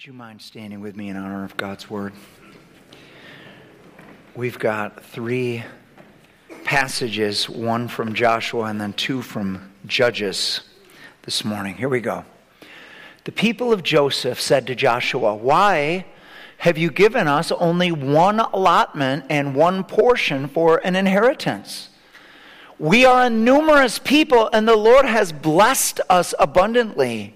Would you mind standing with me in honor of God's word? We've got three passages one from Joshua and then two from Judges this morning. Here we go. The people of Joseph said to Joshua, Why have you given us only one allotment and one portion for an inheritance? We are a numerous people, and the Lord has blessed us abundantly.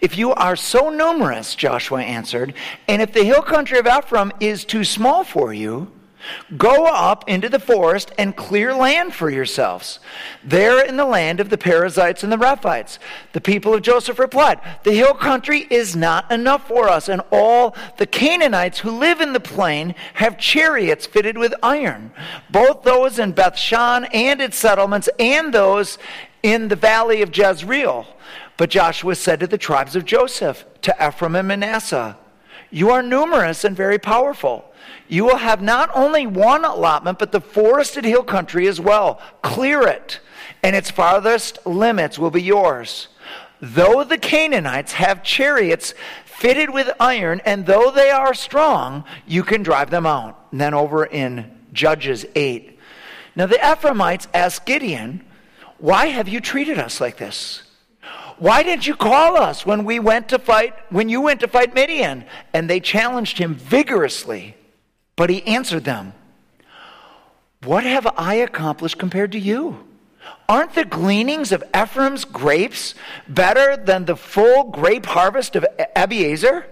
If you are so numerous, Joshua answered, and if the hill country of Ephraim is too small for you, Go up into the forest and clear land for yourselves. There in the land of the Perizzites and the Rephites. The people of Joseph replied, The hill country is not enough for us, and all the Canaanites who live in the plain have chariots fitted with iron, both those in Bethshan and its settlements, and those in the valley of Jezreel. But Joshua said to the tribes of Joseph, to Ephraim and Manasseh, You are numerous and very powerful. You will have not only one allotment, but the forested hill country as well. Clear it, and its farthest limits will be yours. Though the Canaanites have chariots fitted with iron, and though they are strong, you can drive them out. And then over in Judges 8. Now the Ephraimites asked Gideon, Why have you treated us like this? Why didn't you call us when we went to fight, when you went to fight Midian? And they challenged him vigorously. But he answered them, What have I accomplished compared to you? Aren't the gleanings of Ephraim's grapes better than the full grape harvest of Abiezer?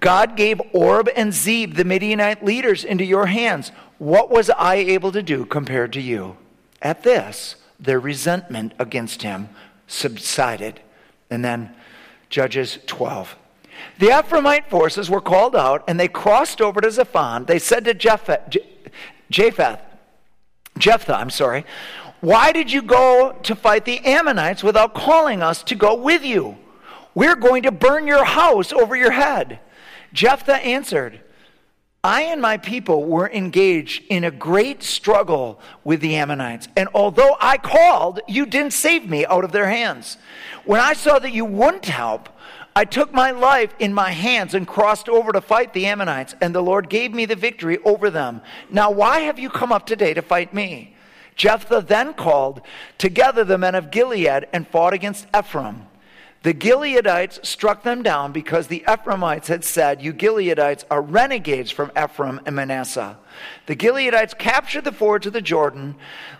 God gave Oreb and Zeb, the Midianite leaders, into your hands. What was I able to do compared to you? At this, their resentment against him subsided. And then Judges 12. The Ephraimite forces were called out and they crossed over to Zaphon. They said to Jephthah, Japheth, Jephthah, I'm sorry, why did you go to fight the Ammonites without calling us to go with you? We're going to burn your house over your head. Jephthah answered, I and my people were engaged in a great struggle with the Ammonites. And although I called, you didn't save me out of their hands. When I saw that you wouldn't help, I took my life in my hands and crossed over to fight the Ammonites, and the Lord gave me the victory over them. Now, why have you come up today to fight me? Jephthah then called together the men of Gilead and fought against Ephraim. The Gileadites struck them down because the Ephraimites had said, You Gileadites are renegades from Ephraim and Manasseh. The Gileadites captured the fords of the Jordan,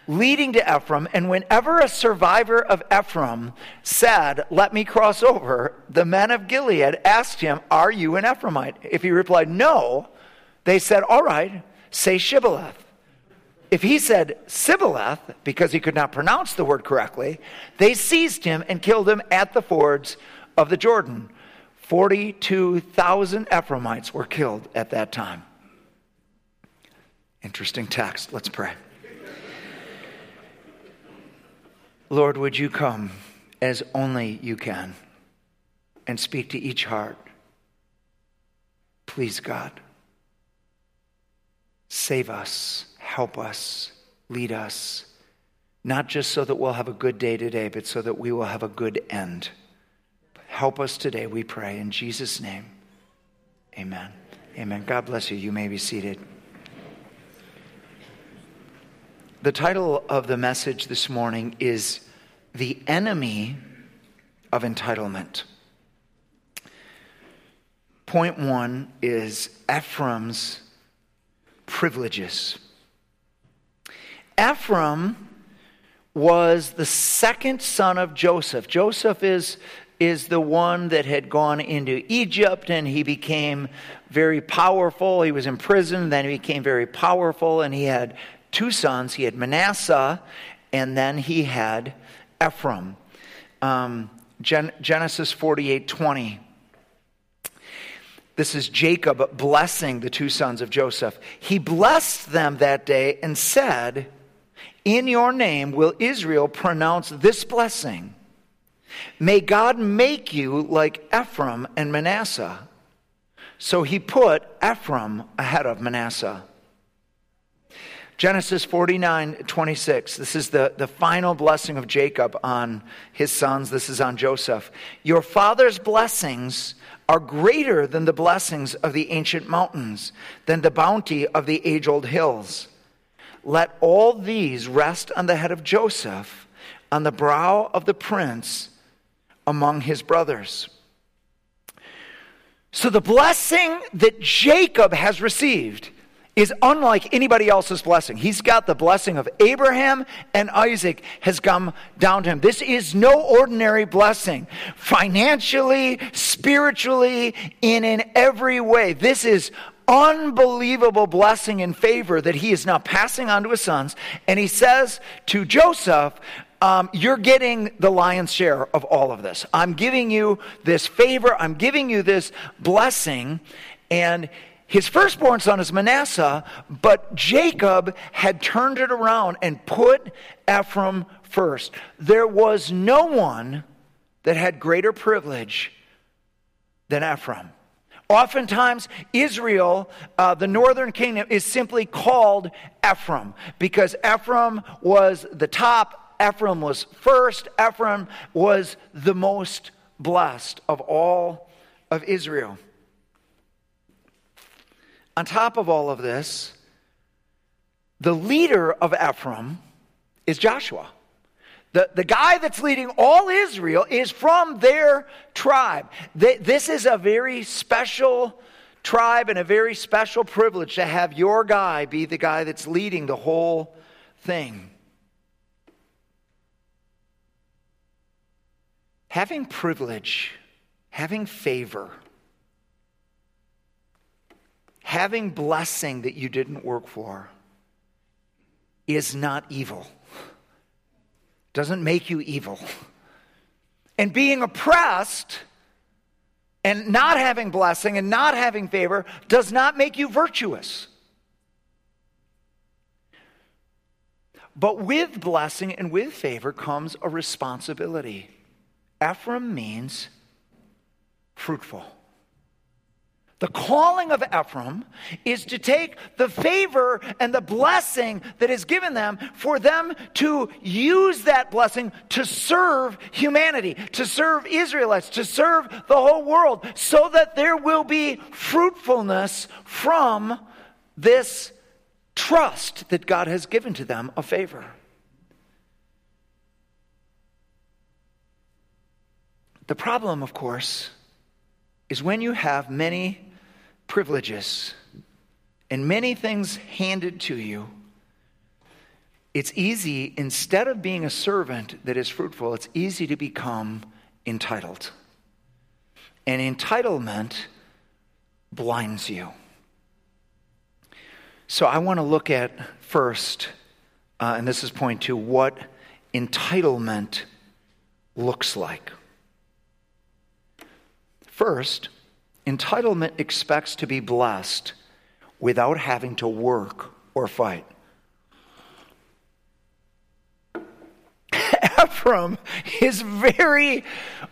leading to Ephraim, and whenever a survivor of Ephraim said, Let me cross over, the men of Gilead asked him, Are you an Ephraimite? If he replied, No, they said, All right, say Shibboleth. If he said Sibboleth, because he could not pronounce the word correctly, they seized him and killed him at the fords of the Jordan. 42,000 Ephraimites were killed at that time. Interesting text. Let's pray. Lord, would you come as only you can and speak to each heart? Please, God, save us help us, lead us, not just so that we'll have a good day today, but so that we will have a good end. Help us today, we pray. In Jesus' name, amen. Amen. God bless you. You may be seated. The title of the message this morning is The Enemy of Entitlement. Point one is Ephraim's privileges. Ephraim was the second son of Joseph. Joseph is, is the one that had gone into Egypt and he became very powerful. He was imprisoned, then he became very powerful, and he had two sons. He had Manasseh, and then he had Ephraim. Um, Gen- Genesis 48 20. This is Jacob blessing the two sons of Joseph. He blessed them that day and said, in your name will Israel pronounce this blessing. May God make you like Ephraim and Manasseh. So he put Ephraim ahead of Manasseh. Genesis 49 26. This is the, the final blessing of Jacob on his sons. This is on Joseph. Your father's blessings are greater than the blessings of the ancient mountains, than the bounty of the age old hills. Let all these rest on the head of Joseph, on the brow of the prince among his brothers. So the blessing that Jacob has received is unlike anybody else's blessing. He's got the blessing of Abraham and Isaac has come down to him. This is no ordinary blessing. Financially, spiritually, and in every way. This is unbelievable blessing and favor that he is now passing on to his sons. And he says to Joseph, um, you're getting the lion's share of all of this. I'm giving you this favor, I'm giving you this blessing. And his firstborn son is Manasseh, but Jacob had turned it around and put Ephraim first. There was no one that had greater privilege than Ephraim. Oftentimes, Israel, uh, the northern kingdom, is simply called Ephraim because Ephraim was the top Ephraim was first. Ephraim was the most blessed of all of Israel. On top of all of this, the leader of Ephraim is Joshua. The, the guy that's leading all Israel is from their tribe. They, this is a very special tribe and a very special privilege to have your guy be the guy that's leading the whole thing. Having privilege, having favor, having blessing that you didn't work for is not evil. Doesn't make you evil. And being oppressed and not having blessing and not having favor does not make you virtuous. But with blessing and with favor comes a responsibility. Ephraim means fruitful. The calling of Ephraim is to take the favor and the blessing that is given them for them to use that blessing to serve humanity, to serve Israelites, to serve the whole world, so that there will be fruitfulness from this trust that God has given to them a favor. The problem, of course, is when you have many privileges and many things handed to you, it's easy, instead of being a servant that is fruitful, it's easy to become entitled. And entitlement blinds you. So I want to look at first, uh, and this is point two, what entitlement looks like. First, entitlement expects to be blessed without having to work or fight. Ephraim is very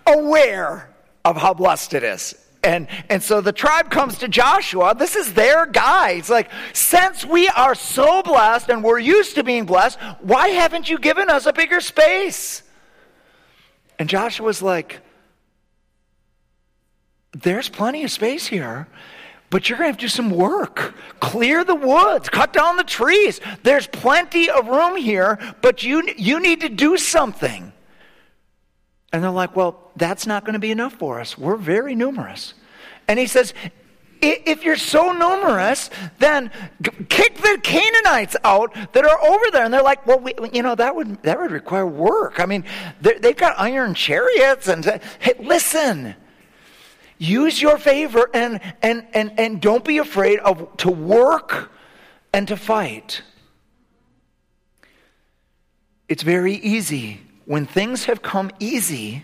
aware of how blessed it is. And, and so the tribe comes to Joshua. This is their guy. It's like, since we are so blessed and we're used to being blessed, why haven't you given us a bigger space? And Joshua's like, there's plenty of space here, but you're going to have to do some work. Clear the woods, cut down the trees. There's plenty of room here, but you, you need to do something. And they're like, well, that's not going to be enough for us. We're very numerous. And he says, if you're so numerous, then kick the Canaanites out that are over there. And they're like, well, we, you know, that would, that would require work. I mean, they've got iron chariots. And hey, listen, use your favor and, and, and, and don't be afraid of to work and to fight. It's very easy when things have come easy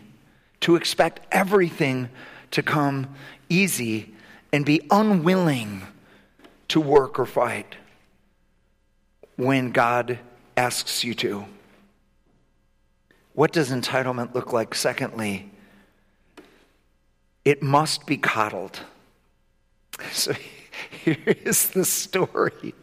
to expect everything to come easy and be unwilling to work or fight when God asks you to. What does entitlement look like? Secondly, it must be coddled. So here is the story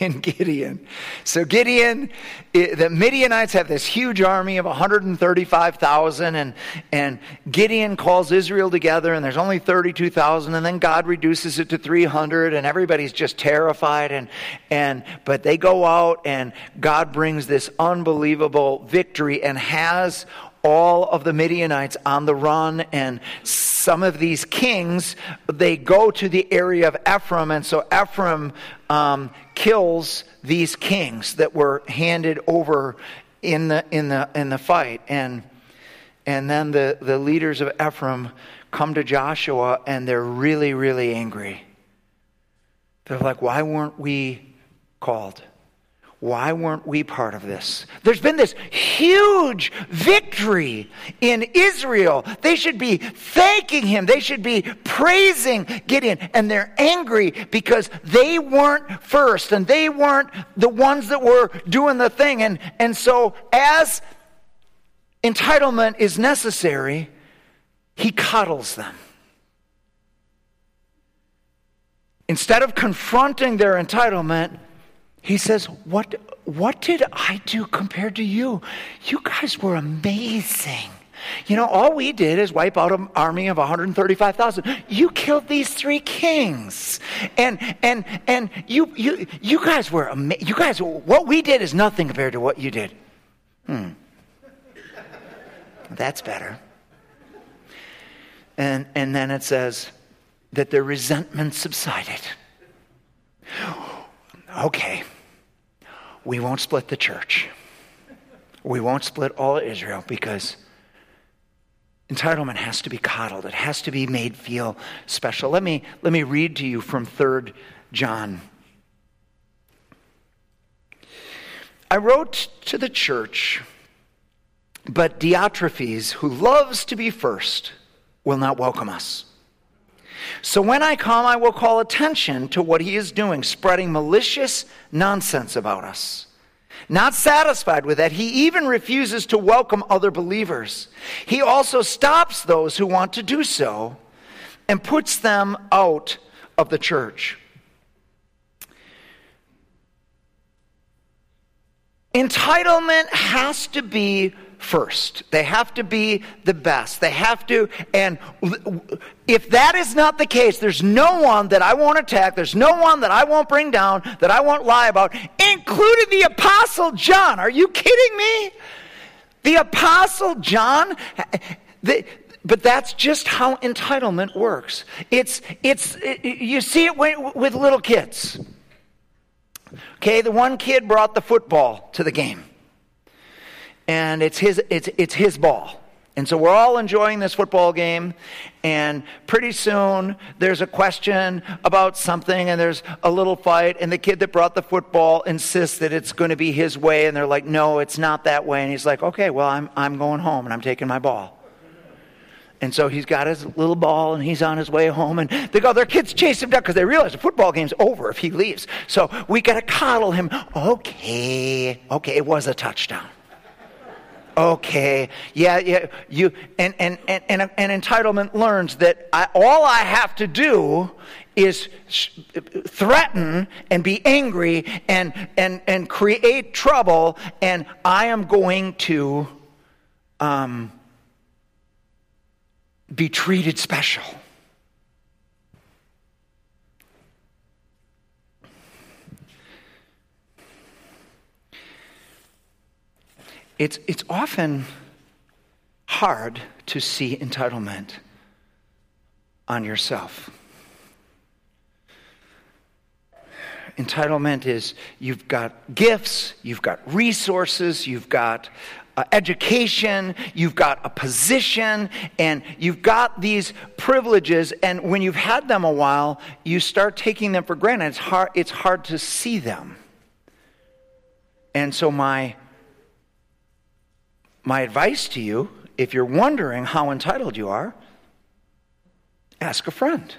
in Gideon. So, Gideon, the Midianites have this huge army of 135,000, and, and Gideon calls Israel together, and there's only 32,000, and then God reduces it to 300, and everybody's just terrified. And, and, but they go out, and God brings this unbelievable victory and has all of the Midianites on the run, and some of these kings, they go to the area of Ephraim, and so Ephraim um, kills these kings that were handed over in the, in the, in the fight. And, and then the, the leaders of Ephraim come to Joshua, and they're really, really angry. They're like, why weren't we called? Why weren't we part of this? There's been this huge victory in Israel. They should be thanking him. They should be praising Gideon. And they're angry because they weren't first and they weren't the ones that were doing the thing. And, and so, as entitlement is necessary, he coddles them. Instead of confronting their entitlement, he says, what, what did I do compared to you? You guys were amazing. You know, all we did is wipe out an army of 135,000. You killed these three kings. And and and you you you guys were amazing. You guys what we did is nothing compared to what you did. Hmm. That's better. And and then it says that their resentment subsided. Okay we won't split the church. We won't split all Israel because entitlement has to be coddled. It has to be made feel special. Let me, let me read to you from 3rd John. I wrote to the church, but Diotrephes, who loves to be first, will not welcome us. So when I come, I will call attention to what he is doing, spreading malicious nonsense about us. Not satisfied with that, he even refuses to welcome other believers. He also stops those who want to do so and puts them out of the church. Entitlement has to be first. They have to be the best. They have to, and if that is not the case, there's no one that I won't attack, there's no one that I won't bring down, that I won't lie about, including the Apostle John. Are you kidding me? The Apostle John, the, but that's just how entitlement works. It's, it's, it, you see it with little kids. Okay, the one kid brought the football to the game and it's his, it's, it's his ball. And so we're all enjoying this football game, and pretty soon there's a question about something, and there's a little fight, and the kid that brought the football insists that it's going to be his way, and they're like, no, it's not that way. And he's like, okay, well, I'm, I'm going home, and I'm taking my ball. And so he's got his little ball and he's on his way home. And they go, their kids chase him down because they realize the football game's over if he leaves. So we got to coddle him. Okay, okay, it was a touchdown okay. Yeah yeah you and and and, and, and entitlement learns that I, all i have to do is threaten and be angry and and and create trouble and i am going to um, be treated special it's, it's often hard to see entitlement on yourself. Entitlement is you've got gifts, you've got resources, you've got uh, education, you've got a position, and you've got these privileges. And when you've had them a while, you start taking them for granted. It's hard, it's hard to see them. And so, my my advice to you, if you're wondering how entitled you are, ask a friend.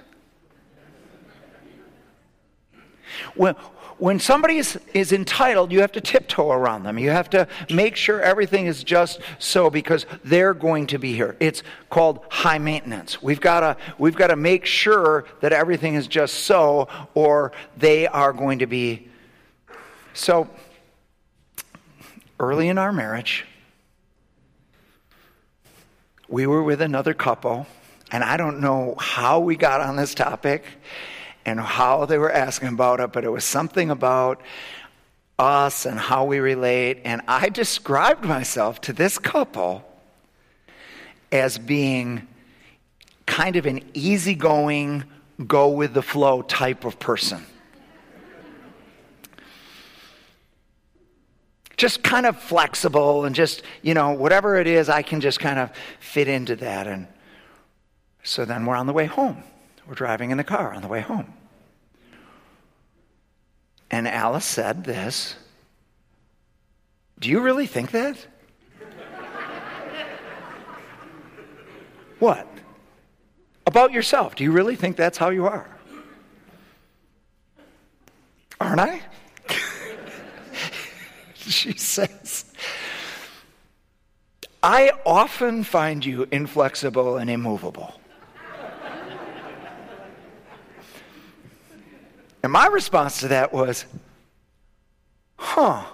When, when somebody is, is entitled, you have to tiptoe around them. You have to make sure everything is just so because they're going to be here. It's called high maintenance. We've got we've got to make sure that everything is just so, or they are going to be. So, early in our marriage, we were with another couple, and I don't know how we got on this topic and how they were asking about it, but it was something about us and how we relate. And I described myself to this couple as being kind of an easygoing, go with the flow type of person. Just kind of flexible and just, you know, whatever it is, I can just kind of fit into that. And so then we're on the way home. We're driving in the car on the way home. And Alice said this Do you really think that? what? About yourself. Do you really think that's how you are? Aren't I? she says, I often find you inflexible and immovable. And my response to that was, huh.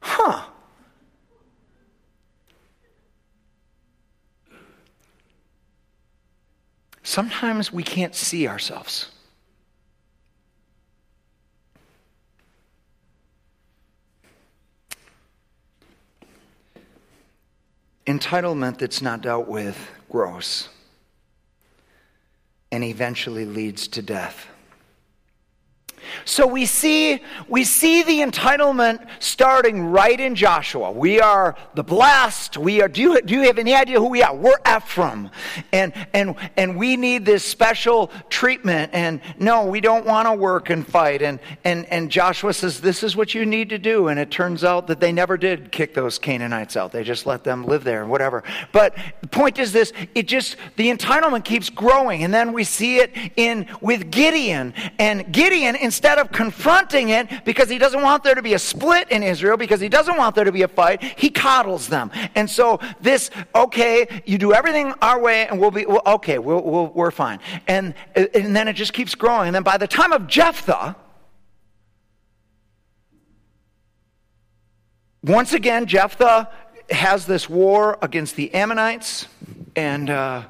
Huh. Sometimes we can't see ourselves. Entitlement that's not dealt with grows and eventually leads to death. So we see, we see the entitlement starting right in Joshua. We are the blessed. We are, do you, do you have any idea who we are? We're Ephraim. And, and, and we need this special treatment. And no, we don't want to work and fight. And, and, and Joshua says, this is what you need to do. And it turns out that they never did kick those Canaanites out. They just let them live there and whatever. But the point is this, it just, the entitlement keeps growing. And then we see it in, with Gideon. And Gideon, instead of confronting it because he doesn't want there to be a split in Israel, because he doesn't want there to be a fight, he coddles them. And so this, okay, you do everything our way and we'll be, well, okay, we'll, we will we are fine. And, and then it just keeps growing. And then by the time of Jephthah, once again, Jephthah has this war against the Ammonites and. Uh,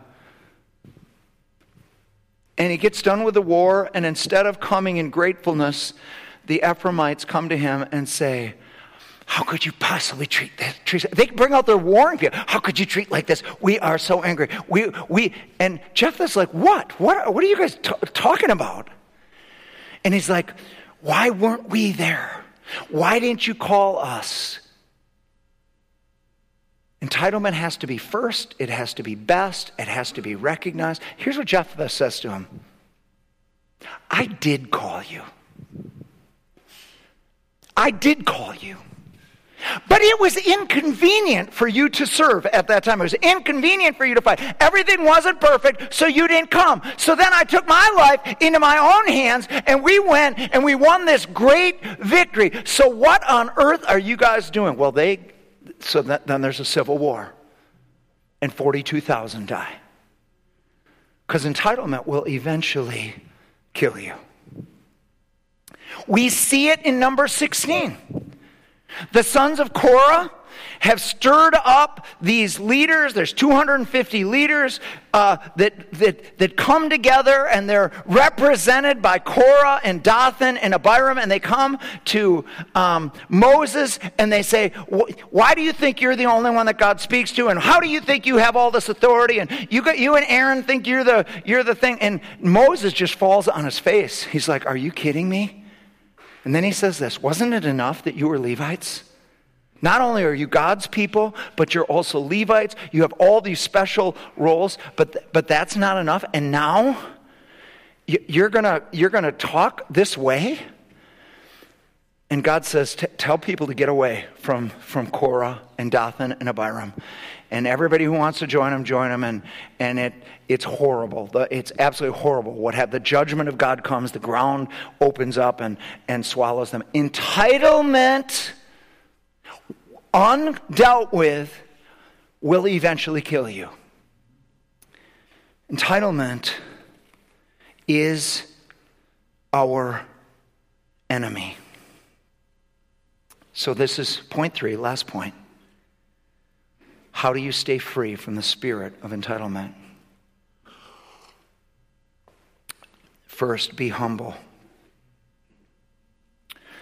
and he gets done with the war, and instead of coming in gratefulness, the Ephraimites come to him and say, how could you possibly treat that? Treat, they bring out their warring people. How could you treat like this? We are so angry. We, we, and Jephthah's like, what? What, what are you guys t- talking about? And he's like, why weren't we there? Why didn't you call us? Entitlement has to be first, it has to be best, it has to be recognized. Here's what Jephthah says to him I did call you. I did call you. But it was inconvenient for you to serve at that time. It was inconvenient for you to fight. Everything wasn't perfect, so you didn't come. So then I took my life into my own hands, and we went and we won this great victory. So what on earth are you guys doing? Well, they so that, then there's a civil war, and 42,000 die. Because entitlement will eventually kill you. We see it in number 16. The sons of Korah have stirred up these leaders. There's 250 leaders uh, that, that, that come together and they're represented by Korah and Dathan and Abiram, and they come to um, Moses and they say, Why do you think you're the only one that God speaks to? And how do you think you have all this authority? And you, got, you and Aaron think you're the, you're the thing. And Moses just falls on his face. He's like, Are you kidding me? And then he says this Wasn't it enough that you were Levites? Not only are you God's people, but you're also Levites. You have all these special roles, but, but that's not enough. And now you're going you're to talk this way? And God says, Tell people to get away from, from Korah and Dathan and Abiram. And everybody who wants to join them, join them. And, and it, it's horrible. The, it's absolutely horrible. What have the judgment of God comes, the ground opens up and, and swallows them. Entitlement, undealt with, will eventually kill you. Entitlement is our enemy. So, this is point three, last point. How do you stay free from the spirit of entitlement? First, be humble.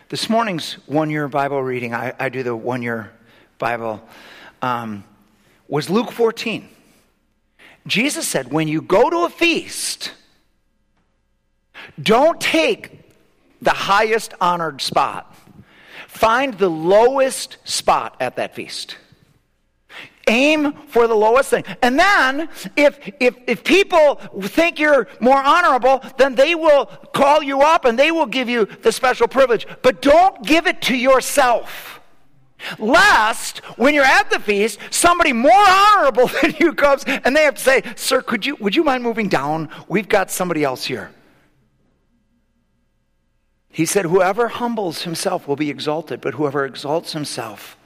This morning's one year Bible reading, I, I, do the one year Bible, um, was Luke 14. Jesus said, When you go to a feast, don't take the highest honored spot. Find the lowest spot at that feast. Aim for the lowest thing. And then, if, if, if people think you're more honorable, then they will call you up and they will give you the special privilege. But don't give it to yourself. Lest, when you're at the feast, somebody more honorable than you comes and they have to say, Sir, could you, would you mind moving down? We've got somebody else here. He said, Whoever humbles himself will be exalted, but whoever exalts himself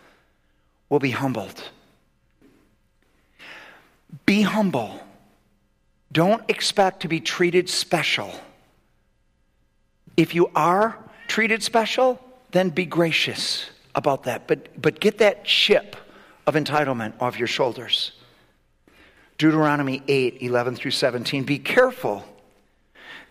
will be humbled. Be humble. Don't expect to be treated special. If you are treated special, then be gracious about that. But, but get that chip of entitlement off your shoulders. Deuteronomy 8 11 through 17. Be careful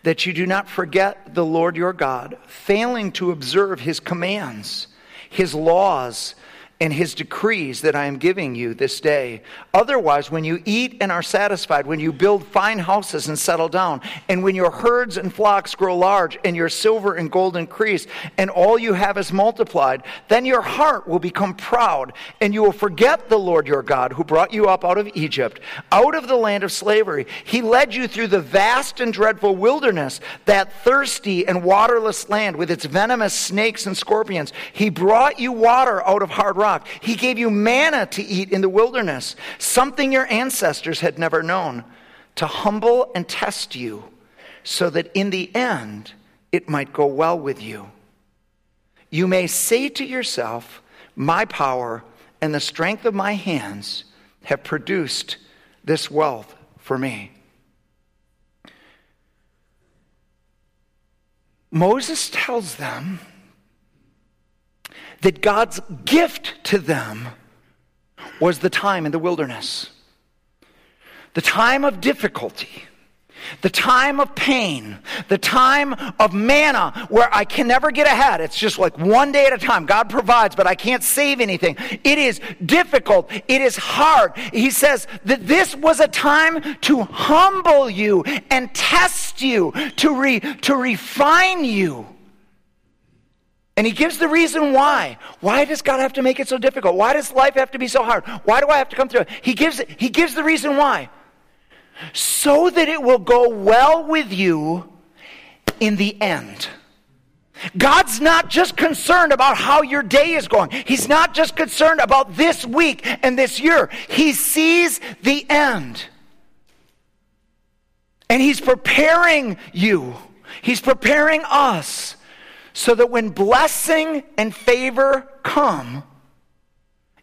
that you do not forget the Lord your God, failing to observe his commands, his laws, and his decrees that I am giving you this day. Otherwise, when you eat and are satisfied, when you build fine houses and settle down, and when your herds and flocks grow large, and your silver and gold increase, and all you have is multiplied, then your heart will become proud, and you will forget the Lord your God, who brought you up out of Egypt, out of the land of slavery. He led you through the vast and dreadful wilderness, that thirsty and waterless land with its venomous snakes and scorpions. He brought you water out of hard rock rock. He gave you manna to eat in the wilderness, something your ancestors had never known, to humble and test you, so that in the end it might go well with you. You may say to yourself, My power and the strength of my hands have produced this wealth for me. Moses tells them that God's gift to them was the time in the wilderness, the time of difficulty, the time of pain, the time of manna where I can never get ahead. It's just like one day at a time. God provides, but I can't save anything. It is difficult. It is hard. He says that this was a time to humble you and test you, to, re, to refine you. And he gives the reason why. Why does God have to make it so difficult? Why does life have to be so hard? Why do I have to come through? He gives, he gives the reason why. So that it will go well with you in the end. God's not just concerned about how your day is going. He's not just concerned about this week and this year. He sees the end. And He's preparing you, He's preparing us so that when blessing and favor come,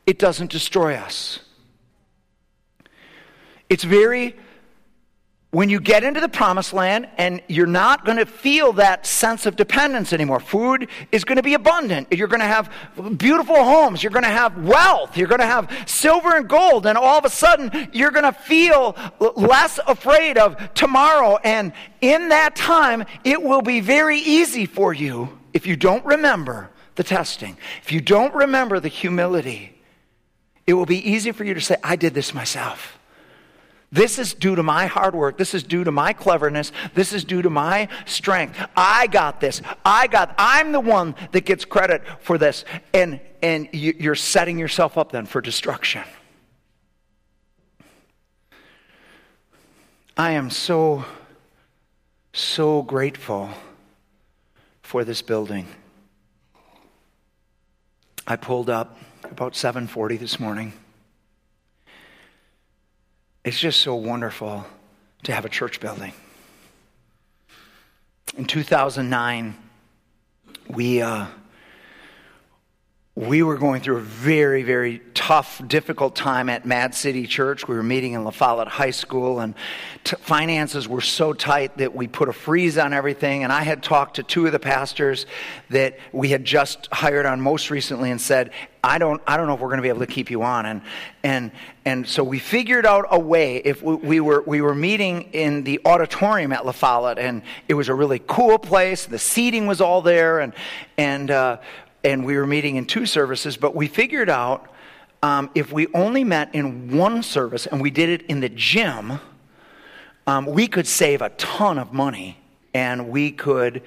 it doesn't destroy us. It's very, when you get into the promised land and you're not going to feel that sense of dependence anymore. Food is going to be abundant. You're going to have beautiful homes. You're going to have wealth. You're going to have silver and gold. And all of a sudden, you're going to feel less afraid of tomorrow. And in that time, it will be very easy for you if you don't remember the testing, if you don't remember the humility, it will be easy for you to say, I did this myself. This is due to my hard work. This is due to my cleverness. This is due to my strength. I got this. I got, I'm the one that gets credit for this. And, and you're setting yourself up then for destruction. I am so, so grateful for this building. I pulled up about 7:40 this morning. It's just so wonderful to have a church building. In 2009, we uh, we were going through a very, very tough, difficult time at Mad City Church. We were meeting in La Follette High School, and t- finances were so tight that we put a freeze on everything. And I had talked to two of the pastors that we had just hired on most recently and said, I don't, I don't know if we're going to be able to keep you on. And, and, and so we figured out a way. If we, we, were, we were meeting in the auditorium at La Follette, and it was a really cool place. The seating was all there, and, and uh, and we were meeting in two services, but we figured out um, if we only met in one service and we did it in the gym, um, we could save a ton of money and we could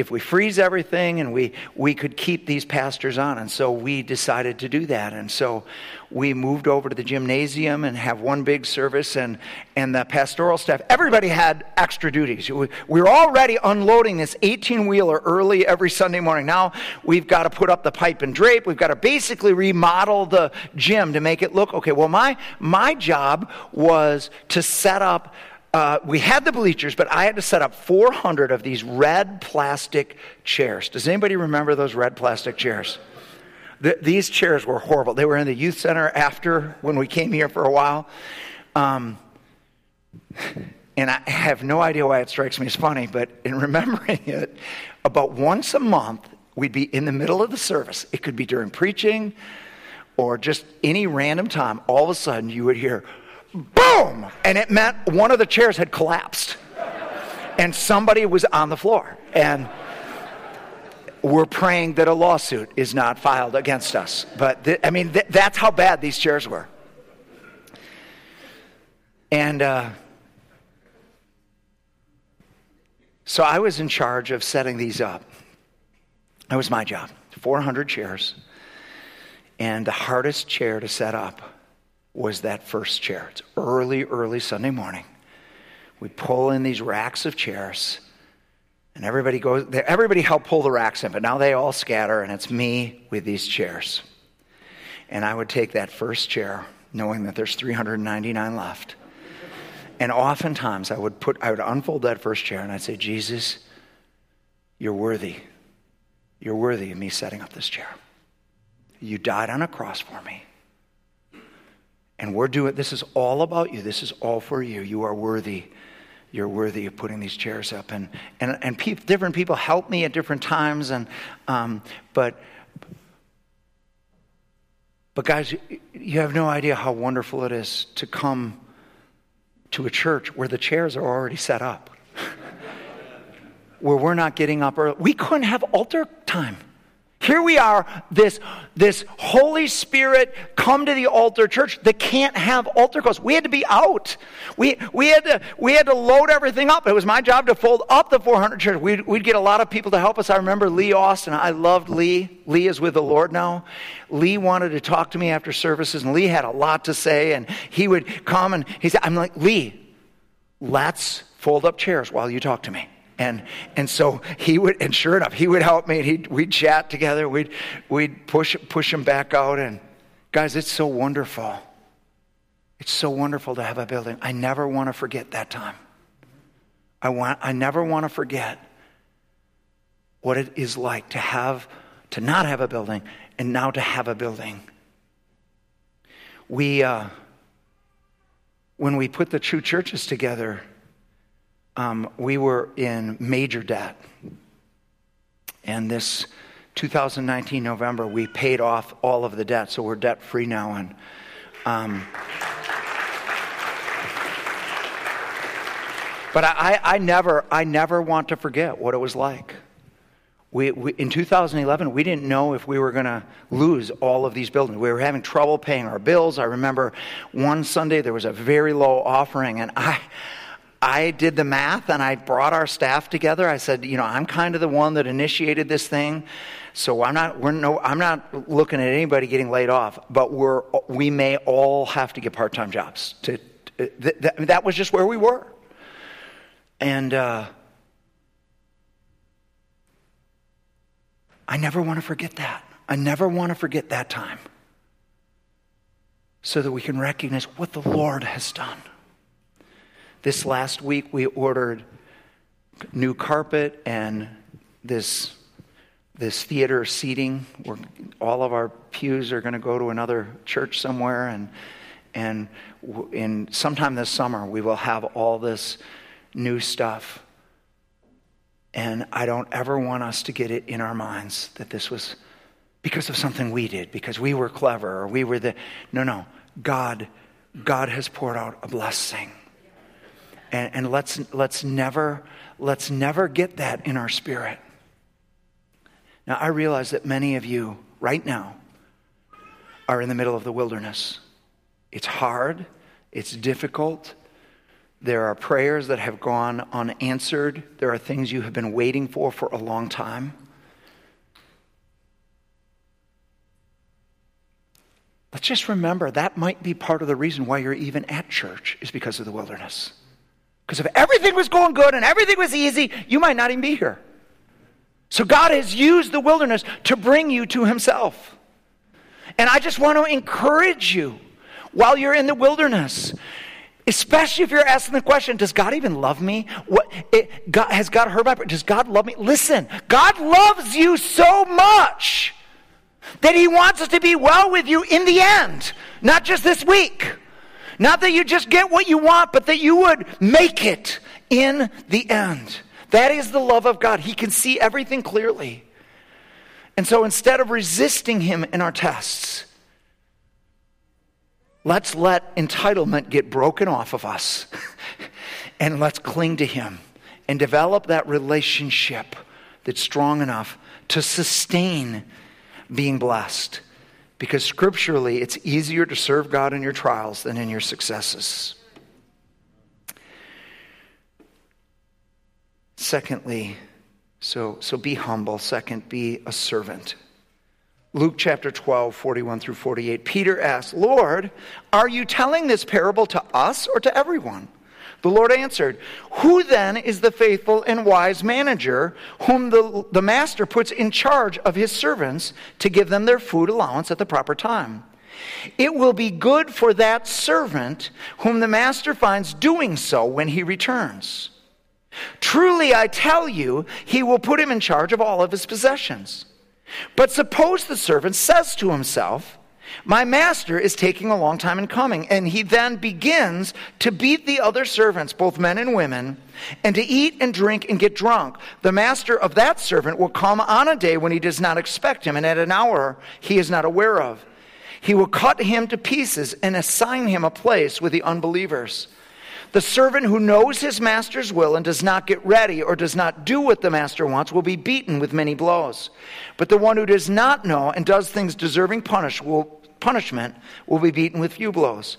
if we freeze everything and we, we could keep these pastors on. And so we decided to do that. And so we moved over to the gymnasium and have one big service. And, and the pastoral staff, everybody had extra duties. We, we were already unloading this 18 wheeler early every Sunday morning. Now we've got to put up the pipe and drape. We've got to basically remodel the gym to make it look okay. Well, my, my job was to set up uh, we had the bleachers, but I had to set up 400 of these red plastic chairs. Does anybody remember those red plastic chairs? The, these chairs were horrible. They were in the youth center after when we came here for a while. Um, and I have no idea why it strikes me as funny, but in remembering it, about once a month, we'd be in the middle of the service. It could be during preaching or just any random time. All of a sudden, you would hear, boom! And it meant one of the chairs had collapsed. And somebody was on the floor. And we're praying that a lawsuit is not filed against us. But th- I mean, th- that's how bad these chairs were. And uh, so I was in charge of setting these up. That was my job 400 chairs. And the hardest chair to set up was that first chair. It's early, early Sunday morning. We pull in these racks of chairs, and everybody goes, everybody helped pull the racks in, but now they all scatter, and it's me with these chairs. And I would take that first chair, knowing that there's 399 left. And oftentimes I would put, I would unfold that first chair and I'd say, Jesus, you're worthy. You're worthy of me setting up this chair. You died on a cross for me. And we're doing, this is all about you. This is all for you. You are worthy. You're worthy of putting these chairs up. And, and, and different people help me at different times. And, um, but, but guys, you have no idea how wonderful it is to come to a church where the chairs are already set up, where we're not getting up early. We couldn't have altar time. Here we are, this, this Holy Spirit come to the altar church that can't have altar calls. We had to be out. We, we, had to, we had to load everything up. It was my job to fold up the 400 church. We'd, we'd get a lot of people to help us. I remember Lee Austin. I loved Lee. Lee is with the Lord now. Lee wanted to talk to me after services, and Lee had a lot to say. And he would come and he said, I'm like, Lee, let's fold up chairs while you talk to me. And, and so he would, and sure enough, he would help me and he'd, we'd chat together. We'd, we'd push, push him back out. And guys, it's so wonderful. It's so wonderful to have a building. I never want to forget that time. I, want, I never want to forget what it is like to have, to not have a building and now to have a building. We, uh, when we put the two churches together, um, we were in major debt. And this 2019 November, we paid off all of the debt, so we're debt free now. And um, but I, I, never, I never want to forget what it was like. We, we, in 2011, we didn't know if we were going to lose all of these buildings. We were having trouble paying our bills. I remember one Sunday there was a very low offering, and I, I did the math and I brought our staff together. I said, you know, I'm kind of the one that initiated this thing. So I'm not, we're no, I'm not looking at anybody getting laid off, but we're, we may all have to get part-time jobs. To, th- that was just where we were. And uh, I never want to forget that. I never want to forget that time so that we can recognize what the Lord has done. This last week, we ordered new carpet and this, this theater seating where all of our pews are going to go to another church somewhere. And, and in sometime this summer, we will have all this new stuff. And I don't ever want us to get it in our minds that this was because of something we did, because we were clever or we were the. No, no. God, God has poured out a blessing. And, and let's, let's, never, let's never get that in our spirit. Now, I realize that many of you right now are in the middle of the wilderness. It's hard, it's difficult. There are prayers that have gone unanswered. There are things you have been waiting for for a long time. Let's just remember that might be part of the reason why you're even at church, is because of the wilderness. Because if everything was going good and everything was easy, you might not even be here. So God has used the wilderness to bring you to Himself. And I just want to encourage you while you're in the wilderness. Especially if you're asking the question, does God even love me? What it, God, has God heard my prayer? Does God love me? Listen, God loves you so much that He wants us to be well with you in the end, not just this week. Not that you just get what you want, but that you would make it in the end. That is the love of God. He can see everything clearly. And so instead of resisting Him in our tests, let's let entitlement get broken off of us and let's cling to Him and develop that relationship that's strong enough to sustain being blessed. Because scripturally, it's easier to serve God in your trials than in your successes. Secondly, so, so be humble. Second, be a servant. Luke chapter 12, 41 through 48. Peter asked, Lord, are you telling this parable to us or to everyone? The Lord answered, Who then is the faithful and wise manager whom the, the master puts in charge of his servants to give them their food allowance at the proper time? It will be good for that servant whom the master finds doing so when he returns. Truly, I tell you, he will put him in charge of all of his possessions. But suppose the servant says to himself, my master is taking a long time in coming. And he then begins to beat the other servants, both men and women, and to eat and drink and get drunk. The master of that servant will come on a day when he does not expect him, and at an hour he is not aware of. He will cut him to pieces and assign him a place with the unbelievers. The servant who knows his master's will and does not get ready or does not do what the master wants will be beaten with many blows. But the one who does not know and does things deserving punish will punishment will be beaten with few blows.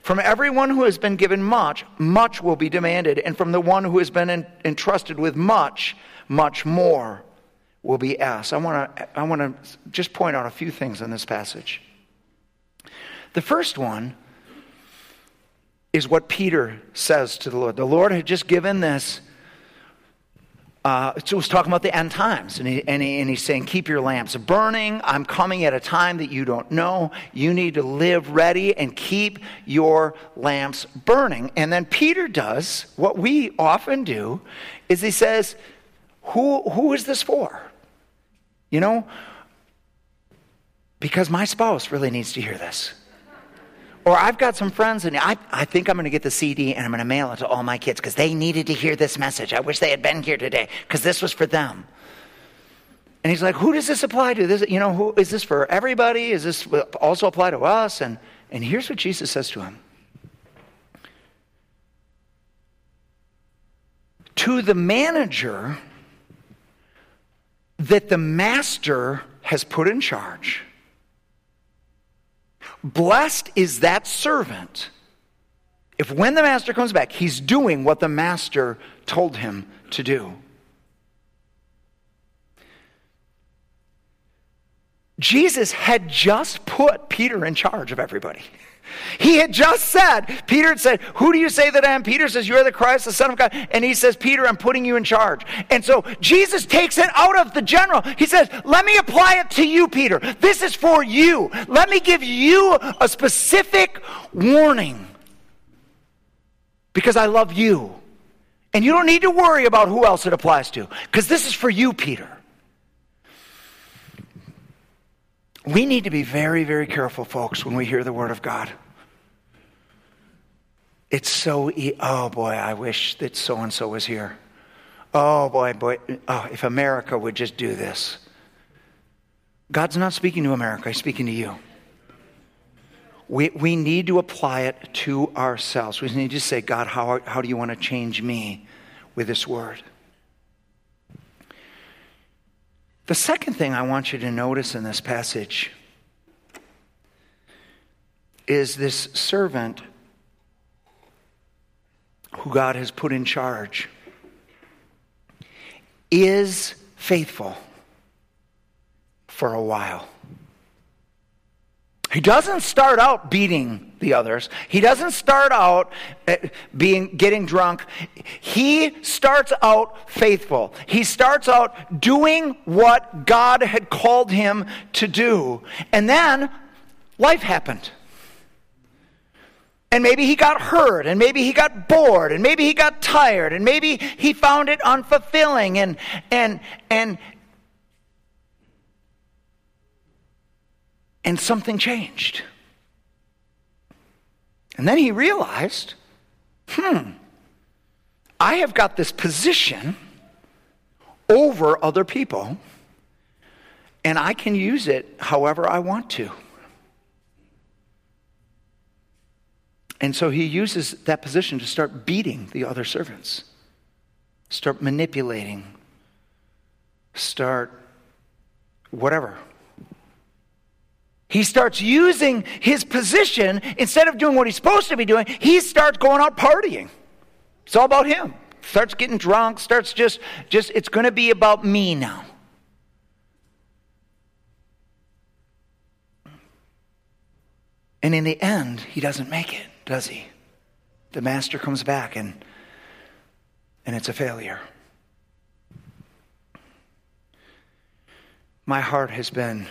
From everyone who has been given much, much will be demanded, and from the one who has been entrusted with much, much more will be asked. I want to I want to just point out a few things in this passage. The first one is what Peter says to the Lord. The Lord had just given this uh, was talking about the end times, and, he, and, he, and he's saying, Keep your lamps burning. I'm coming at a time that you don't know. You need to live ready and keep your lamps burning. And then Peter does what we often do is he says, Who, who is this for? You know, because my spouse really needs to hear this. Or I've got some friends, and I, I think I'm going to get the CD and I'm going to mail it to all my kids because they needed to hear this message. I wish they had been here today because this was for them. And he's like, Who does this apply to? This, you know, who is this for everybody? Is this also apply to us? And, and here's what Jesus says to him To the manager that the master has put in charge Blessed is that servant if when the master comes back, he's doing what the master told him to do. Jesus had just put Peter in charge of everybody. He had just said, Peter had said, Who do you say that I am? Peter says, You're the Christ, the Son of God. And he says, Peter, I'm putting you in charge. And so Jesus takes it out of the general. He says, Let me apply it to you, Peter. This is for you. Let me give you a specific warning because I love you. And you don't need to worry about who else it applies to because this is for you, Peter. We need to be very, very careful, folks, when we hear the Word of God. It's so, e- oh boy, I wish that so and so was here. Oh boy, boy, oh, if America would just do this. God's not speaking to America, He's speaking to you. We, we need to apply it to ourselves. We need to say, God, how, how do you want to change me with this word? The second thing I want you to notice in this passage is this servant who God has put in charge is faithful for a while. He doesn't start out beating the others. He doesn't start out eh, being getting drunk. He starts out faithful. He starts out doing what God had called him to do. And then life happened. And maybe he got hurt, and maybe he got bored, and maybe he got tired, and maybe he found it unfulfilling, and and and and something changed. And then he realized, hmm, I have got this position over other people, and I can use it however I want to. And so he uses that position to start beating the other servants, start manipulating, start whatever. He starts using his position instead of doing what he's supposed to be doing, he starts going out partying. It's all about him. Starts getting drunk, starts just just it's going to be about me now. And in the end, he doesn't make it, does he? The master comes back and and it's a failure. My heart has been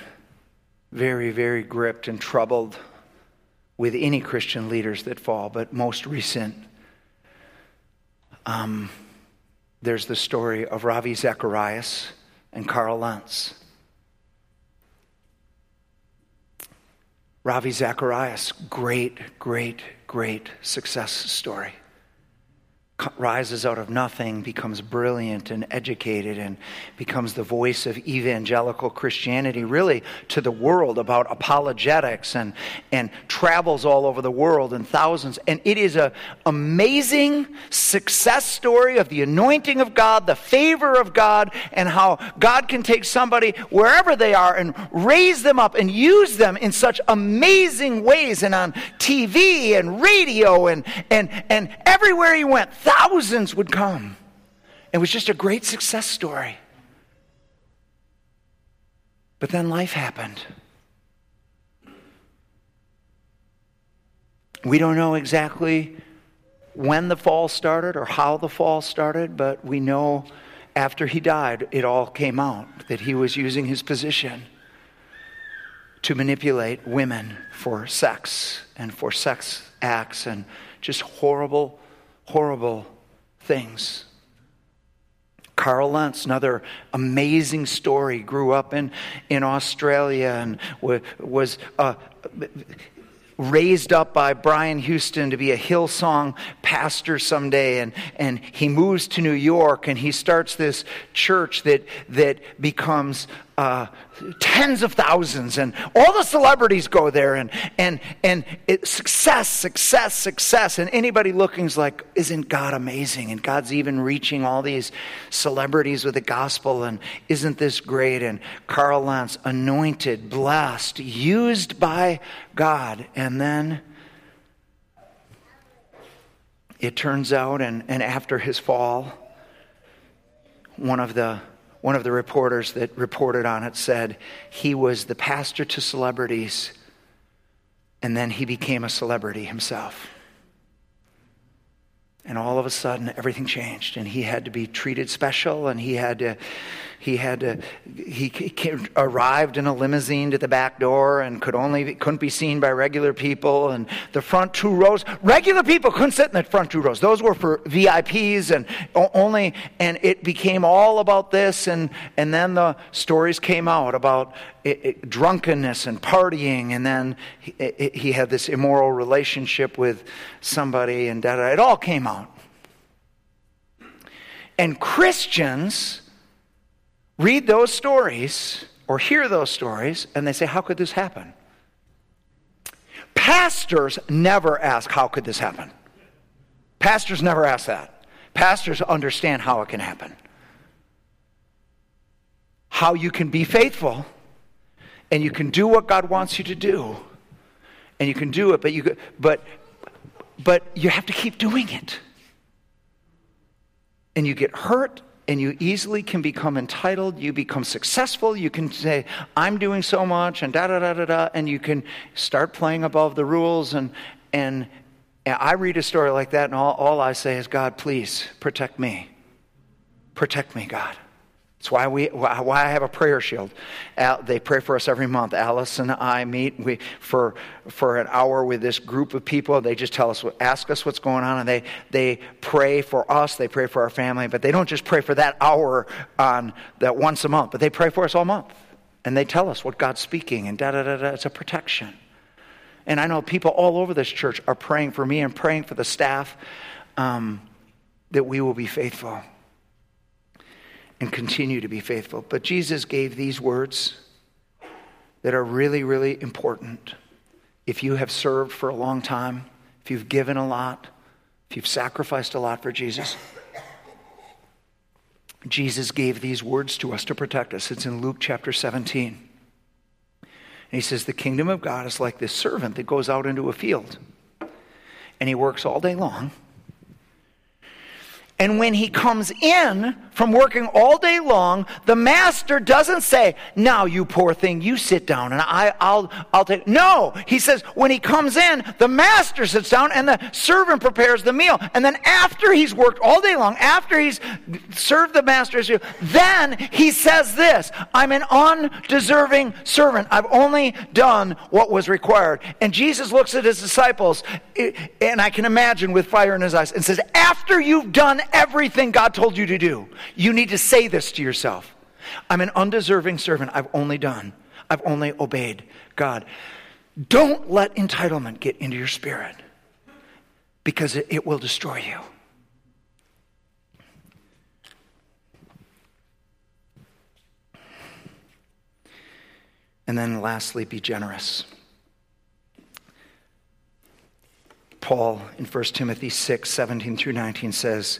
very, very gripped and troubled with any Christian leaders that fall, but most recent, um, there's the story of Ravi Zacharias and Carl Lentz. Ravi Zacharias, great, great, great success story rises out of nothing, becomes brilliant and educated, and becomes the voice of evangelical Christianity, really to the world about apologetics, and, and travels all over the world and thousands. And it is an amazing success story of the anointing of God, the favor of God, and how God can take somebody wherever they are and raise them up and use them in such amazing ways, and on TV and radio and, and, and everywhere he went thousands would come. It was just a great success story. But then life happened. We don't know exactly when the fall started or how the fall started, but we know after he died, it all came out that he was using his position to manipulate women for sex and for sex acts and just horrible, horrible things. Carl Lentz, another amazing story, grew up in, in Australia and was uh, raised up by Brian Houston to be a Hillsong pastor someday. And, and he moves to New York and he starts this church that, that becomes uh, tens of thousands, and all the celebrities go there, and and and it, success, success, success, and anybody looking is like, isn't God amazing? And God's even reaching all these celebrities with the gospel, and isn't this great? And Carl Lentz, anointed, blessed, used by God, and then it turns out, and, and after his fall, one of the one of the reporters that reported on it said he was the pastor to celebrities And then he became a celebrity himself. And all of a sudden, everything changed, and he had to be treated special, and he had to, he had to, he, he arrived in a limousine to the back door and could only couldn't be seen by regular people, and the front two rows, regular people couldn't sit in the front two rows. Those were for VIPs, and only, and it became all about this, and and then the stories came out about it, it, drunkenness and partying, and then he, it, he, had this immoral relationship with somebody, and da, da, it all came out. And Christians read those stories or hear those stories, and they say, How could this happen? Pastors never ask, How could this happen? Pastors never ask that. Pastors understand how it can happen. How you can be faithful and you can do what God wants you to do, and you can do it, but you but but you have to keep doing it. And you get hurt and you easily can become entitled. You become successful. You can say, I'm doing so much, and da da da da da, and you can start playing above the rules. And, and, I read a story like that, and all, all I say is, God, please protect me. Protect me, God. That's why, we, why I have a prayer shield. They pray for us every month. Alice and I meet we, for, for an hour with this group of people. They just tell us, ask us what's going on, and they, they pray for us. They pray for our family, but they don't just pray for that hour on that once a month, but they pray for us all month. And they tell us what God's speaking, and da da da da. It's a protection. And I know people all over this church are praying for me and praying for the staff um, that we will be faithful and continue to be faithful. But Jesus gave these words that are really, really important. If you have served for a long time, if you've given a lot, if you've sacrificed a lot for Jesus, Jesus gave these words to us to protect us. It's in Luke chapter 17. And he says, The kingdom of God is like this servant that goes out into a field and he works all day long and when he comes in from working all day long, the master doesn't say, Now, you poor thing, you sit down and I, will I'll take. No, he says, when he comes in, the master sits down and the servant prepares the meal. And then after he's worked all day long, after he's served the master's meal, then he says this I'm an undeserving servant. I've only done what was required. And Jesus looks at his disciples, eh, and I can imagine with fire in his eyes, and says, After you've done everything God told you to do. You need to say this to yourself I'm an undeserving servant. I've only done, I've only obeyed God. Don't let entitlement get into your spirit because it, will destroy you. And then lastly, be generous. Paul in 1 Timothy 6 17 through 19 says,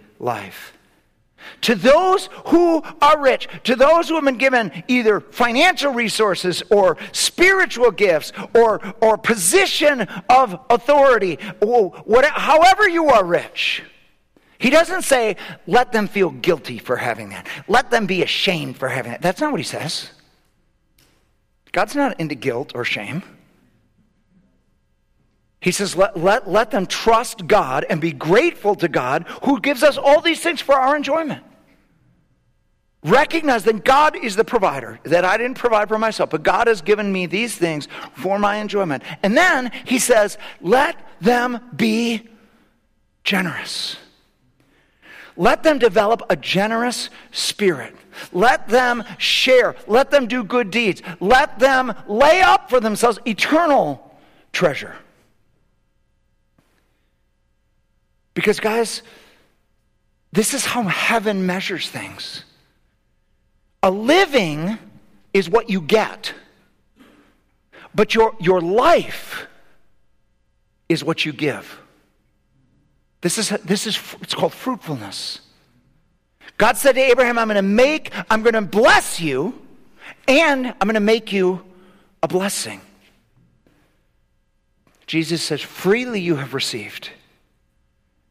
life. To those who are rich, to those who have been given either financial resources or spiritual gifts or, or position of authority, whatever, however you are rich, he doesn't say, let them feel guilty for having that. Let them be ashamed for having that. That's not what he says. God's not into guilt or shame. He says, let, let, let them trust God and be grateful to God who gives us all these things for our enjoyment. Recognize that God is the provider, that I didn't provide for myself, but God has given me these things for my enjoyment. And then he says, let them be generous. Let them develop a generous spirit. Let them share. Let them do good deeds. Let them lay up for themselves eternal treasure. Because, guys, this is how heaven measures things. A living is what you get, but your, your life is what you give. This is, this is it's called fruitfulness. God said to Abraham, I'm going to make, I'm going to bless you, and I'm going to make you a blessing. Jesus says, freely you have received.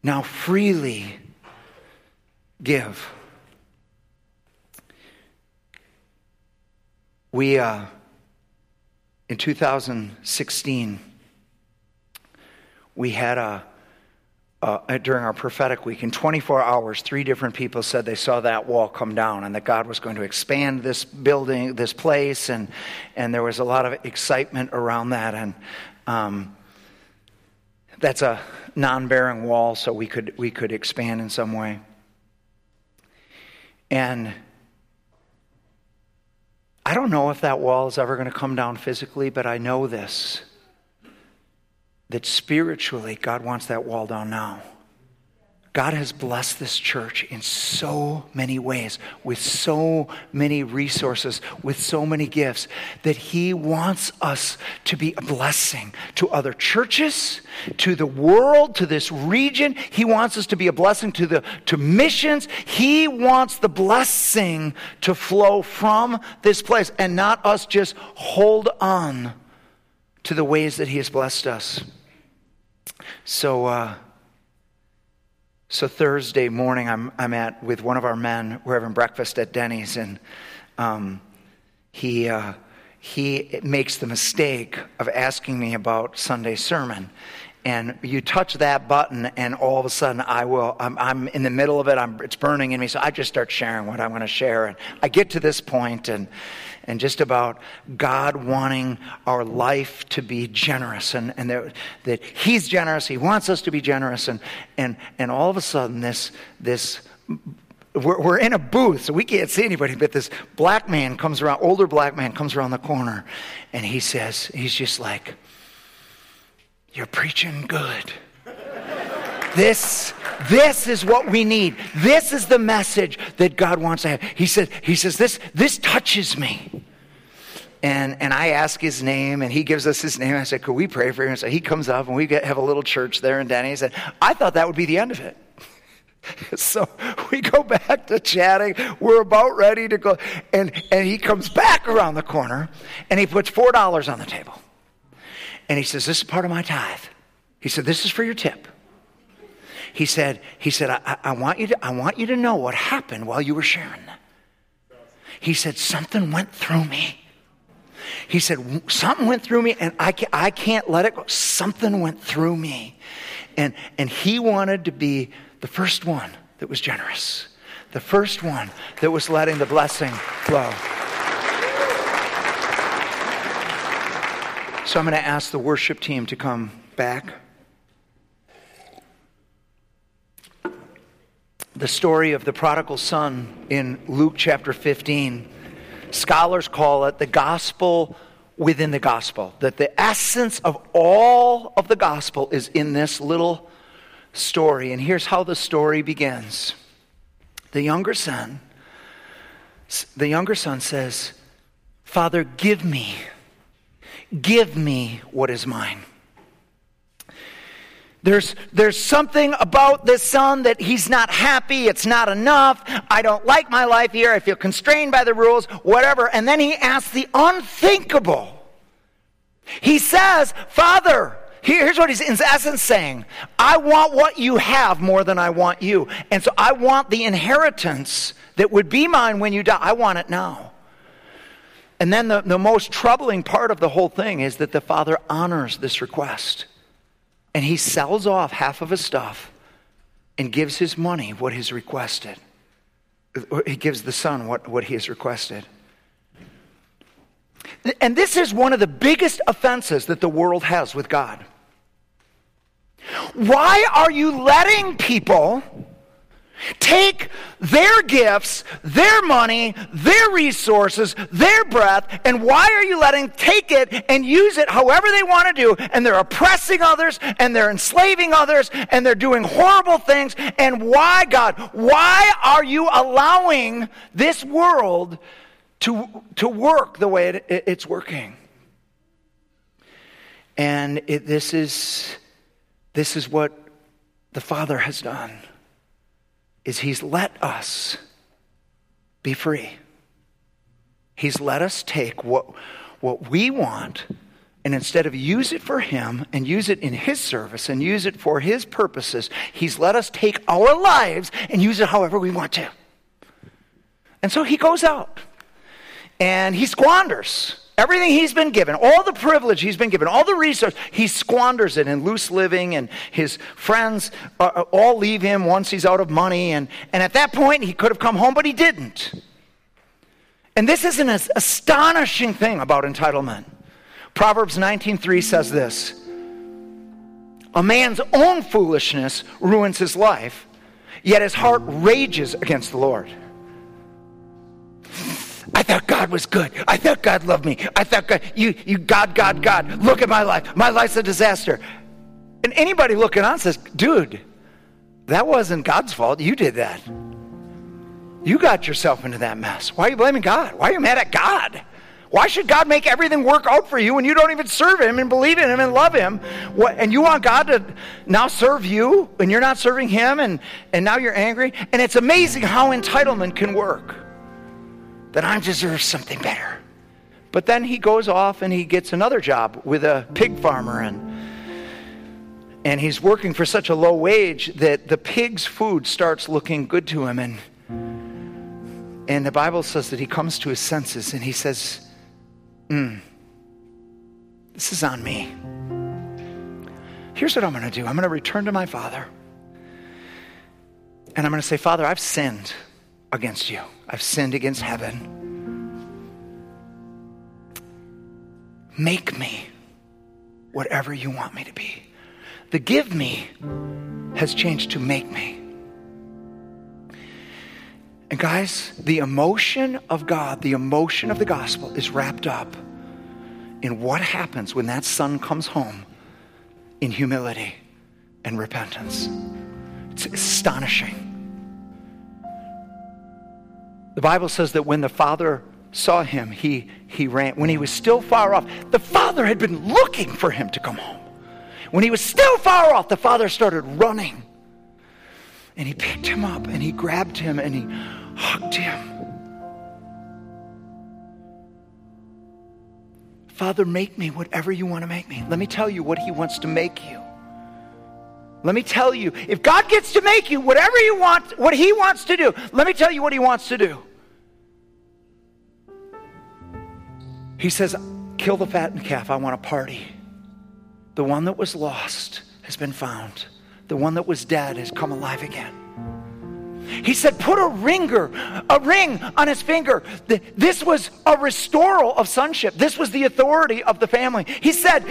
Now freely give. We, uh, in 2016, we had a, uh, during our prophetic week, in 24 hours, three different people said they saw that wall come down and that God was going to expand this building, this place, and, and there was a lot of excitement around that. And um, that's a non bearing wall, so we could, we could expand in some way. And I don't know if that wall is ever going to come down physically, but I know this that spiritually, God wants that wall down now. God has blessed this church in so many ways, with so many resources, with so many gifts, that He wants us to be a blessing to other churches, to the world, to this region. He wants us to be a blessing to, the, to missions. He wants the blessing to flow from this place and not us just hold on to the ways that He has blessed us. So, uh, so Thursday morning, I'm, I'm at with one of our men. We're having breakfast at Denny's, and um, he uh, he makes the mistake of asking me about Sunday sermon. And you touch that button, and all of a sudden, I will. I'm, I'm in the middle of it. I'm, it's burning in me, so I just start sharing what I want to share. And I get to this point, and and just about God wanting our life to be generous and, and that, that He's generous, He wants us to be generous. And, and, and all of a sudden, this, this we're, we're in a booth, so we can't see anybody, but this black man comes around, older black man comes around the corner, and he says, he's just like, You're preaching good. This, this is what we need. This is the message that God wants to have. He says, he says this, this touches me. And, and I ask his name, and he gives us his name. I said, Could we pray for him? So he comes up, and we get, have a little church there in Denny's. said, I thought that would be the end of it. so we go back to chatting. We're about ready to go. And, and he comes back around the corner, and he puts $4 on the table. And he says, This is part of my tithe. He said, This is for your tip he said, he said I, I, want you to, I want you to know what happened while you were sharing. He said, something went through me. He said, something went through me and I can't, I can't let it go. Something went through me. And, and he wanted to be the first one that was generous, the first one that was letting the blessing flow. So I'm going to ask the worship team to come back. The story of the prodigal son in Luke chapter 15. Scholars call it the gospel within the gospel, that the essence of all of the gospel is in this little story. And here's how the story begins the younger son the younger son says father give me give me what is mine there's, there's something about this son that he's not happy. It's not enough. I don't like my life here. I feel constrained by the rules, whatever. And then he asks the unthinkable. He says, Father, here's what he's in essence saying I want what you have more than I want you. And so I want the inheritance that would be mine when you die. I want it now. And then the, the most troubling part of the whole thing is that the father honors this request. And he sells off half of his stuff and gives his money what he's requested. He gives the son what, what he has requested. And this is one of the biggest offenses that the world has with God. Why are you letting people Take their gifts, their money, their resources, their breath, and why are you letting take it and use it however they want to do? And they're oppressing others, and they're enslaving others, and they're doing horrible things. And why, God? Why are you allowing this world to, to work the way it, it, it's working? And it, this is this is what the Father has done is he's let us be free. He's let us take what, what we want and instead of use it for him and use it in his service and use it for his purposes, he's let us take our lives and use it however we want to. And so he goes out and he squanders everything he's been given, all the privilege he's been given, all the resources, he squanders it in loose living, and his friends uh, uh, all leave him once he's out of money. And, and at that point, he could have come home, but he didn't. And this is an astonishing thing about entitlement. Proverbs 19:3 says this: A man's own foolishness ruins his life, yet his heart rages against the Lord. I thought God was good. I thought God loved me. I thought God, you, you, God, God, God. Look at my life. My life's a disaster. And anybody looking on says, dude, that wasn't God's fault. You did that. You got yourself into that mess. Why are you blaming God? Why are you mad at God? Why should God make everything work out for you when you don't even serve Him and believe in Him and love Him? What, and you want God to now serve you and you're not serving Him and, and now you're angry? And it's amazing how entitlement can work. That I deserve something better. But then he goes off and he gets another job with a pig farmer and and he's working for such a low wage that the pig's food starts looking good to him and and the Bible says that he comes to his senses and he says, mm, This is on me. Here's what I'm going to do I'm going to return to my father. And I'm going to say, Father, I've sinned against you, I've sinned against heaven. Make me whatever you want me to be. The give me has changed to make me. And guys, the emotion of God, the emotion of the gospel is wrapped up in what happens when that son comes home in humility and repentance. It's astonishing. The Bible says that when the father saw him, he, he ran. When he was still far off, the father had been looking for him to come home. When he was still far off, the father started running. And he picked him up and he grabbed him and he hugged him. Father, make me whatever you want to make me. Let me tell you what He wants to make you. Let me tell you, if God gets to make you whatever you want, what He wants to do, let me tell you what He wants to do. He says, Kill the fattened calf. I want a party. The one that was lost has been found, the one that was dead has come alive again. He said, Put a ringer, a ring on his finger. This was a restoral of sonship. This was the authority of the family. He said,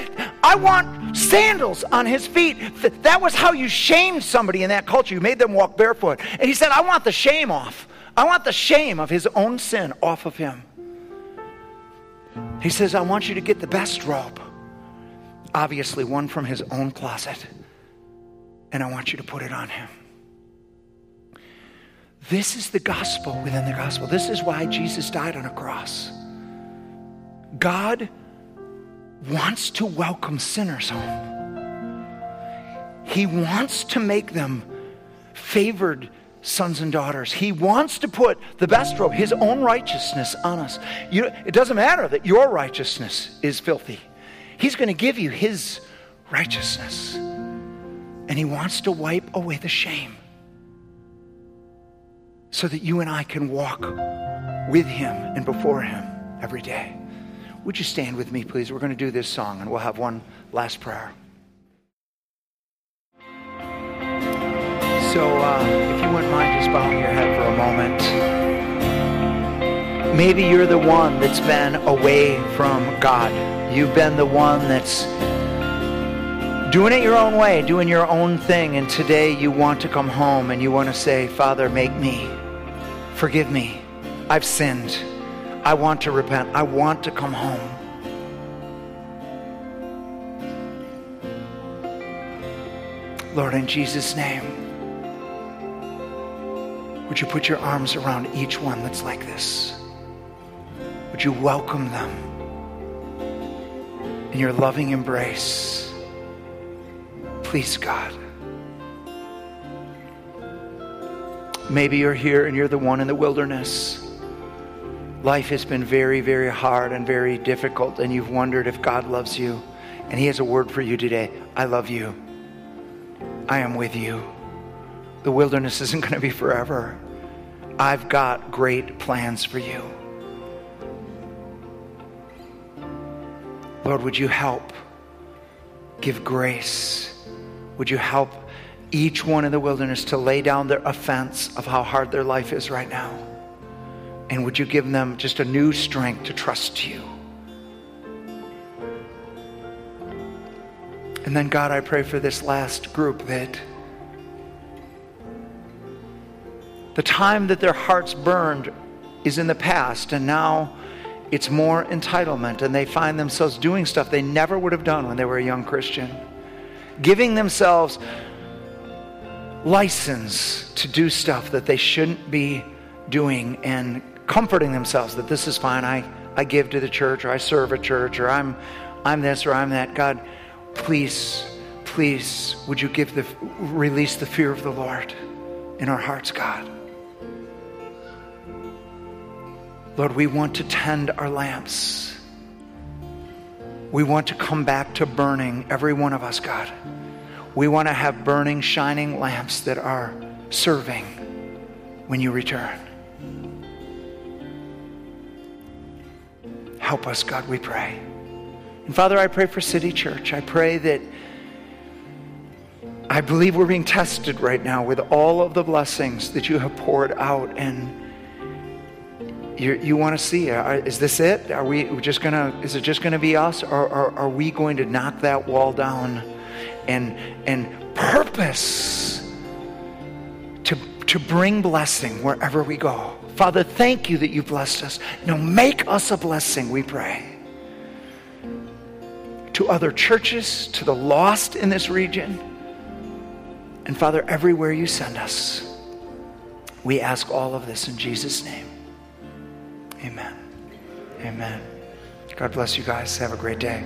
I want sandals on his feet. That was how you shamed somebody in that culture. You made them walk barefoot. And he said, I want the shame off. I want the shame of his own sin off of him. He says, I want you to get the best robe. Obviously, one from his own closet. And I want you to put it on him. This is the gospel within the gospel. This is why Jesus died on a cross. God wants to welcome sinners home. He wants to make them favored sons and daughters. He wants to put the best robe, his own righteousness, on us. You, it doesn't matter that your righteousness is filthy. He's going to give you his righteousness. And he wants to wipe away the shame so that you and I can walk with Him and before Him every day. Would you stand with me, please? We're going to do this song and we'll have one last prayer. So, uh, if you wouldn't mind just bowing your head for a moment. Maybe you're the one that's been away from God. You've been the one that's doing it your own way, doing your own thing, and today you want to come home and you want to say, Father, make me. Forgive me. I've sinned. I want to repent. I want to come home. Lord, in Jesus' name, would you put your arms around each one that's like this? Would you welcome them in your loving embrace? Please, God. Maybe you're here and you're the one in the wilderness. Life has been very, very hard and very difficult, and you've wondered if God loves you. And He has a word for you today I love you. I am with you. The wilderness isn't going to be forever. I've got great plans for you. Lord, would you help give grace? Would you help each one in the wilderness to lay down their offense of how hard their life is right now? And would you give them just a new strength to trust you? And then, God, I pray for this last group that the time that their hearts burned is in the past, and now it's more entitlement, and they find themselves doing stuff they never would have done when they were a young Christian, giving themselves license to do stuff that they shouldn't be doing, and comforting themselves that this is fine. I, I give to the church, or I serve a church, or I'm, I'm this, or I'm that. God, please, please, would you give the, release the fear of the Lord in our hearts, God? Lord, we want to tend our lamps. We want to come back to burning, every one of us, God. We want to have burning, shining lamps that are serving when you return. Help us, God, we pray. And Father, I pray for City Church. I pray that I believe we're being tested right now with all of the blessings that you have poured out and you, you want to see uh, is this it are we just gonna is it just gonna be us or, or are we going to knock that wall down and and purpose to to bring blessing wherever we go father thank you that you blessed us now make us a blessing we pray to other churches to the lost in this region and father everywhere you send us we ask all of this in jesus name Amen. Amen. God bless you guys. Have a great day.